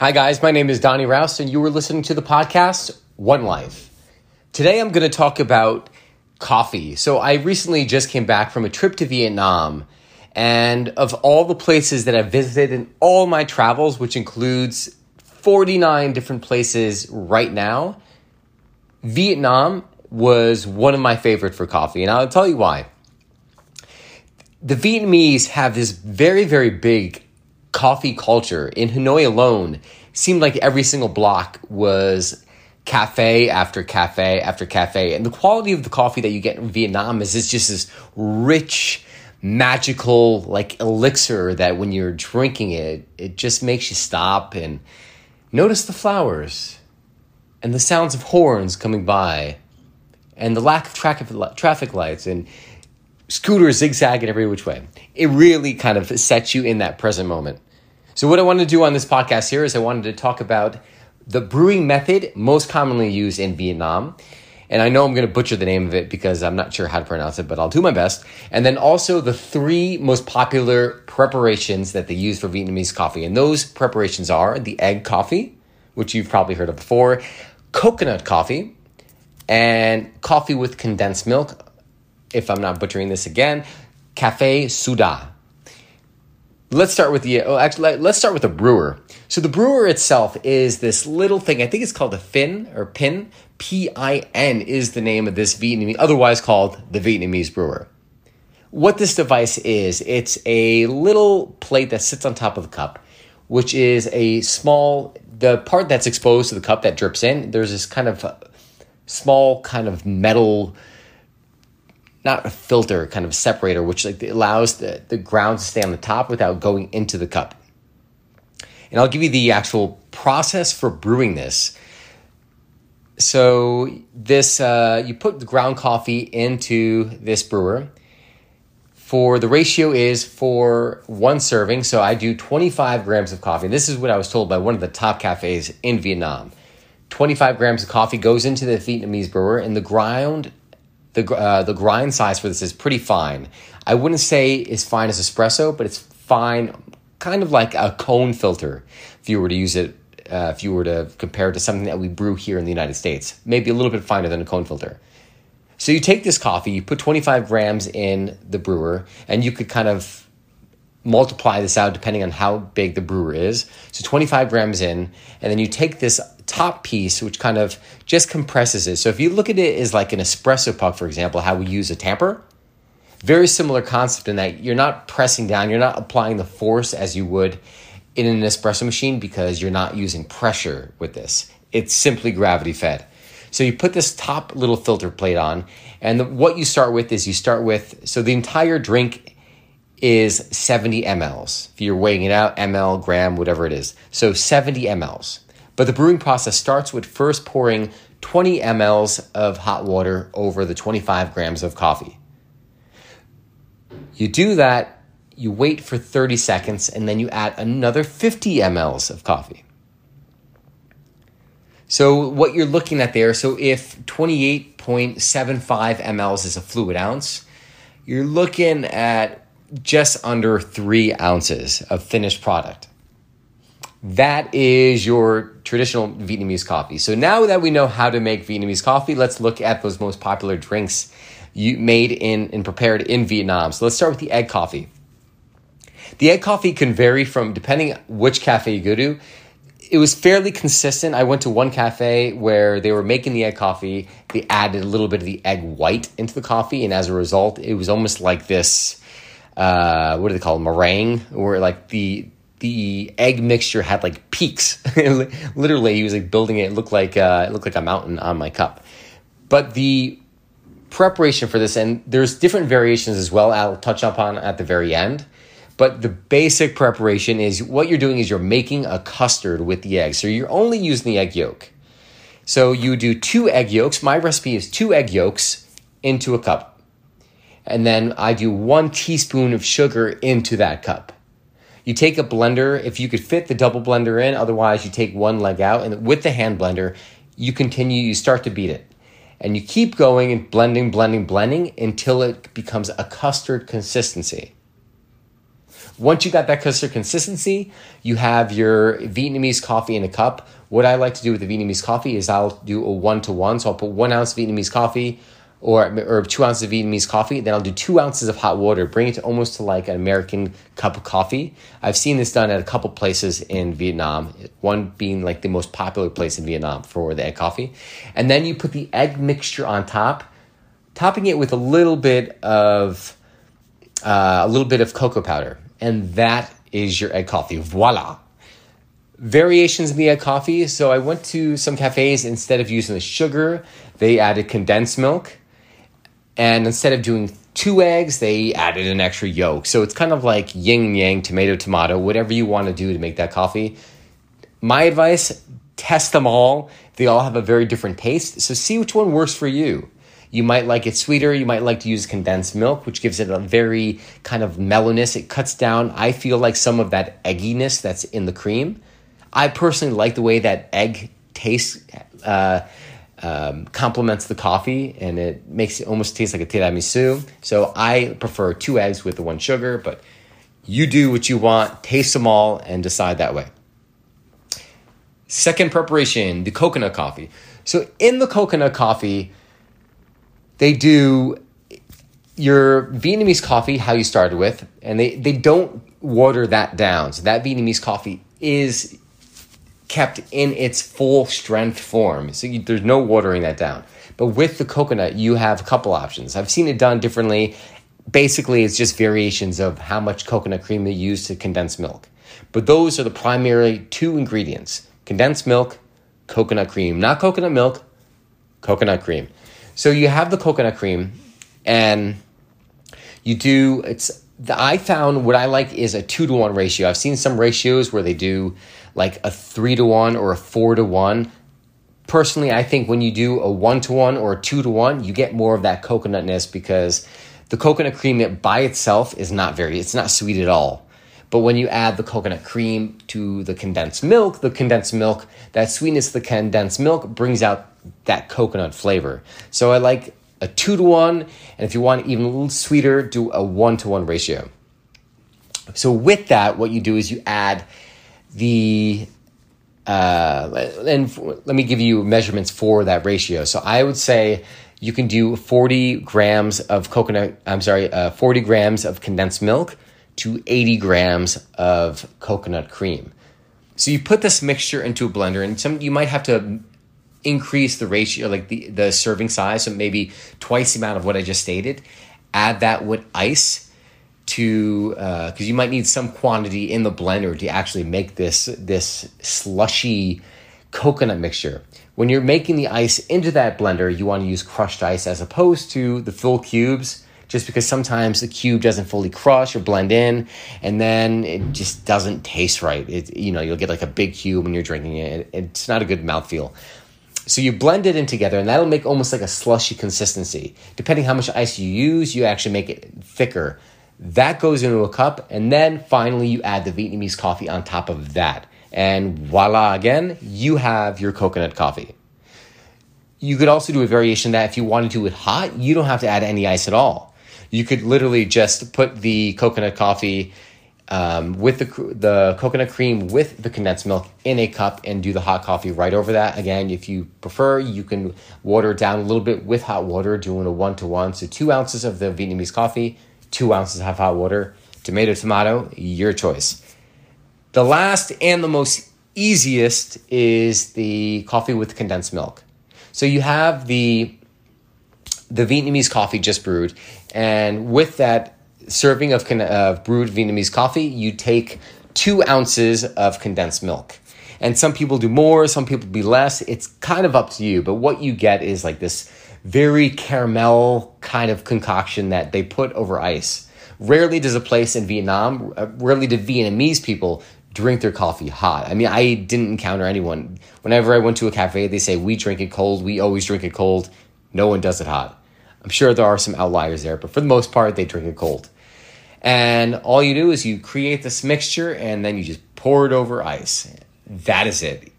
Hi, guys. My name is Donny Raus, and you were listening to the podcast One Life. Today, I'm going to talk about coffee. So, I recently just came back from a trip to Vietnam, and of all the places that I've visited in all my travels, which includes 49 different places right now, Vietnam was one of my favorite for coffee, and I'll tell you why. The Vietnamese have this very, very big coffee culture. In Hanoi alone, seemed like every single block was cafe after cafe after cafe. And the quality of the coffee that you get in Vietnam is it's just this rich, magical like elixir that when you're drinking it, it just makes you stop and notice the flowers and the sounds of horns coming by and the lack of traffic lights and scooters zigzagging every which way. It really kind of sets you in that present moment. So, what I wanted to do on this podcast here is I wanted to talk about the brewing method most commonly used in Vietnam. And I know I'm going to butcher the name of it because I'm not sure how to pronounce it, but I'll do my best. And then also the three most popular preparations that they use for Vietnamese coffee. And those preparations are the egg coffee, which you've probably heard of before, coconut coffee, and coffee with condensed milk, if I'm not butchering this again, cafe soda. Let's start with the oh, actually let's start with the brewer. So the brewer itself is this little thing. I think it's called a fin or pin. P I N is the name of this Vietnamese, otherwise called the Vietnamese brewer. What this device is, it's a little plate that sits on top of the cup, which is a small the part that's exposed to the cup that drips in. There's this kind of small kind of metal not a filter kind of separator which like allows the, the ground to stay on the top without going into the cup. And i'll give you the actual process for brewing this. So this uh, you put the ground coffee into this brewer. For the ratio is for one serving so i do 25 grams of coffee. This is what i was told by one of the top cafes in vietnam. 25 grams of coffee goes into the Vietnamese brewer, and the ground, the uh, the grind size for this is pretty fine. I wouldn't say as fine as espresso, but it's fine, kind of like a cone filter. If you were to use it, uh, if you were to compare it to something that we brew here in the United States, maybe a little bit finer than a cone filter. So you take this coffee, you put 25 grams in the brewer, and you could kind of multiply this out depending on how big the brewer is. So 25 grams in, and then you take this top piece, which kind of just compresses it. So if you look at it as like an espresso puck, for example, how we use a tamper, very similar concept in that you're not pressing down, you're not applying the force as you would in an espresso machine because you're not using pressure with this. It's simply gravity fed. So you put this top little filter plate on, and the, what you start with is you start with so the entire drink is 70 mLs. If you're weighing it out, ml, gram, whatever it is. So 70 mLs. But the brewing process starts with first pouring 20 mLs of hot water over the 25 grams of coffee. You do that, you wait for 30 seconds, and then you add another 50 mLs of coffee. So, what you're looking at there, so if 28.75 mLs is a fluid ounce, you're looking at just under three ounces of finished product. That is your traditional Vietnamese coffee. So now that we know how to make Vietnamese coffee, let's look at those most popular drinks you made in and prepared in Vietnam. So let's start with the egg coffee. The egg coffee can vary from depending which cafe you go to. It was fairly consistent. I went to one cafe where they were making the egg coffee. They added a little bit of the egg white into the coffee, and as a result, it was almost like this uh, what do they call it, meringue, where like the the egg mixture had like peaks. Literally, he was like building it. It looked like uh, it looked like a mountain on my cup. But the preparation for this, and there's different variations as well. I'll touch upon at the very end. But the basic preparation is what you're doing is you're making a custard with the egg. So you're only using the egg yolk. So you do two egg yolks. My recipe is two egg yolks into a cup and then I do one teaspoon of sugar into that cup. You take a blender, if you could fit the double blender in, otherwise, you take one leg out, and with the hand blender, you continue, you start to beat it. And you keep going and blending, blending, blending until it becomes a custard consistency. Once you got that custard consistency, you have your Vietnamese coffee in a cup. What I like to do with the Vietnamese coffee is I'll do a one to one. So I'll put one ounce Vietnamese coffee or, or two ounces of Vietnamese coffee. Then I'll do two ounces of hot water, bring it to almost to like an American cup of coffee. I've seen this done at a couple places in Vietnam, one being like the most popular place in Vietnam for the egg coffee. And then you put the egg mixture on top, topping it with a little bit of uh, a little bit of cocoa powder, and that is your egg coffee. Voila. Variations in the egg coffee. So I went to some cafes instead of using the sugar, they added condensed milk, and instead of doing two eggs, they added an extra yolk. So it's kind of like yin yang, tomato, tomato, whatever you want to do to make that coffee. My advice test them all. They all have a very different taste. So see which one works for you. You might like it sweeter. You might like to use condensed milk, which gives it a very kind of mellowness. It cuts down, I feel like, some of that egginess that's in the cream. I personally like the way that egg tastes, uh, um, complements the coffee, and it makes it almost taste like a tiramisu. So I prefer two eggs with the one sugar, but you do what you want, taste them all, and decide that way. Second preparation, the coconut coffee. So in the coconut coffee, they do your Vietnamese coffee, how you started with, and they, they don't water that down. So that Vietnamese coffee is kept in its full strength form. So you, there's no watering that down. But with the coconut, you have a couple options. I've seen it done differently. Basically, it's just variations of how much coconut cream they use to condense milk. But those are the primary two ingredients condensed milk, coconut cream. Not coconut milk, coconut cream. So you have the coconut cream, and you do it's. The, I found what I like is a two to one ratio. I've seen some ratios where they do like a three to one or a four to one. Personally, I think when you do a one to one or a two to one, you get more of that coconutness because the coconut cream by itself is not very, it's not sweet at all. But when you add the coconut cream to the condensed milk, the condensed milk, that sweetness the condensed milk brings out that coconut flavor. So I like a two to one, and if you want even a little sweeter, do a one to one ratio. So with that, what you do is you add the uh, and let me give you measurements for that ratio. So I would say you can do 40 grams of coconut, I'm sorry, uh, 40 grams of condensed milk to 80 grams of coconut cream. So you put this mixture into a blender, and some you might have to increase the ratio, like the, the serving size, so maybe twice the amount of what I just stated. Add that with ice to because uh, you might need some quantity in the blender to actually make this this slushy coconut mixture. When you're making the ice into that blender, you want to use crushed ice as opposed to the full cubes just because sometimes the cube doesn't fully crush or blend in and then it just doesn't taste right. It, you know, you'll get like a big cube when you're drinking it. It's not a good mouthfeel. So you blend it in together, and that'll make almost like a slushy consistency. Depending how much ice you use, you actually make it thicker. That goes into a cup, and then finally you add the Vietnamese coffee on top of that. And voila, again, you have your coconut coffee. You could also do a variation that if you wanted to it hot, you don't have to add any ice at all. You could literally just put the coconut coffee um, with the the coconut cream with the condensed milk in a cup and do the hot coffee right over that. Again, if you prefer, you can water it down a little bit with hot water, doing a one to one. So two ounces of the Vietnamese coffee, two ounces of hot water, tomato, tomato, your choice. The last and the most easiest is the coffee with condensed milk. So you have the the Vietnamese coffee just brewed, and with that serving of, of brewed Vietnamese coffee, you take two ounces of condensed milk. And some people do more, some people do less. It's kind of up to you. But what you get is like this very caramel kind of concoction that they put over ice. Rarely does a place in Vietnam, uh, rarely do Vietnamese people drink their coffee hot. I mean, I didn't encounter anyone. Whenever I went to a cafe, they say, we drink it cold. We always drink it cold. No one does it hot. I'm sure there are some outliers there, but for the most part, they drink it cold. And all you do is you create this mixture and then you just pour it over ice. That is it.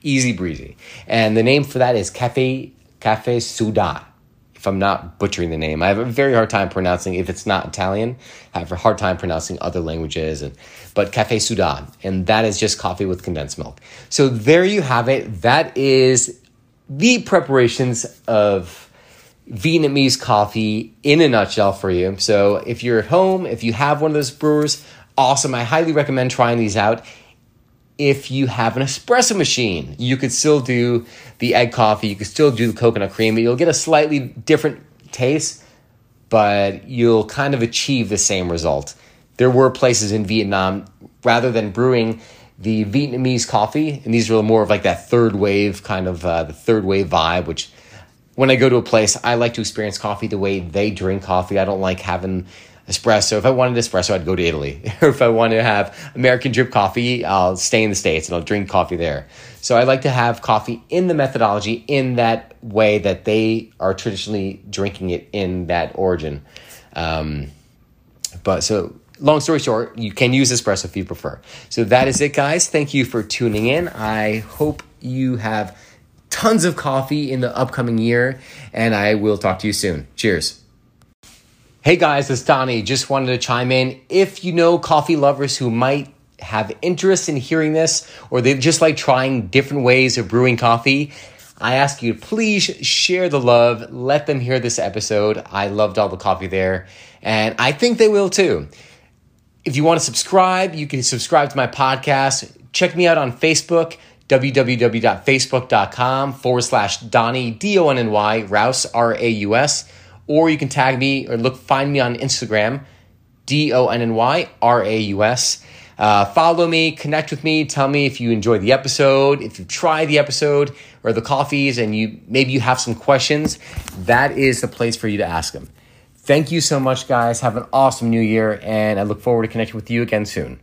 Easy breezy. And the name for that is Cafe Cafe Suda. If I'm not butchering the name. I have a very hard time pronouncing if it's not Italian. I have a hard time pronouncing other languages, and, but Cafe Sudan, and that is just coffee with condensed milk. So there you have it. That is the preparations of Vietnamese coffee in a nutshell for you. So if you're at home, if you have one of those brewers, awesome. I highly recommend trying these out if you have an espresso machine. You could still do the egg coffee, you could still do the coconut cream. But you'll get a slightly different taste, but you'll kind of achieve the same result. There were places in Vietnam, rather than brewing the Vietnamese coffee, and these were more of like that third wave kind of uh, the third wave vibe, which when I go to a place, I like to experience coffee the way they drink coffee. I don't like having espresso. If I wanted espresso, I'd go to Italy. or if I want to have American drip coffee, I'll stay in the States and I'll drink coffee there. So I like to have coffee in the methodology in that way that they are traditionally drinking it in that origin. Um, but so long story short, you can use espresso if you prefer. So that is it, guys. Thank you for tuning in. I hope you have tons of coffee in the upcoming year, and I will talk to you soon. Cheers. Hey guys, it's Donny. Just wanted to chime in. If you know coffee lovers who might have interest in hearing this, or they just like trying different ways of brewing coffee, I ask you to please share the love. Let them hear this episode. I loved all the coffee there, and I think they will too. If you want to subscribe, you can subscribe to my podcast. Check me out on Facebook, www.facebook.com forward slash Donny, D O N N Y, Raus, R A U S or you can tag me or look find me on Instagram, D O N N Y R A U S. Uh, follow me, connect with me, tell me if you enjoyed the episode, if you tried the episode or the coffees, and you maybe you have some questions. That is the place for you to ask them. Thank you so much, guys. Have an awesome new year, and I look forward to connecting with you again soon.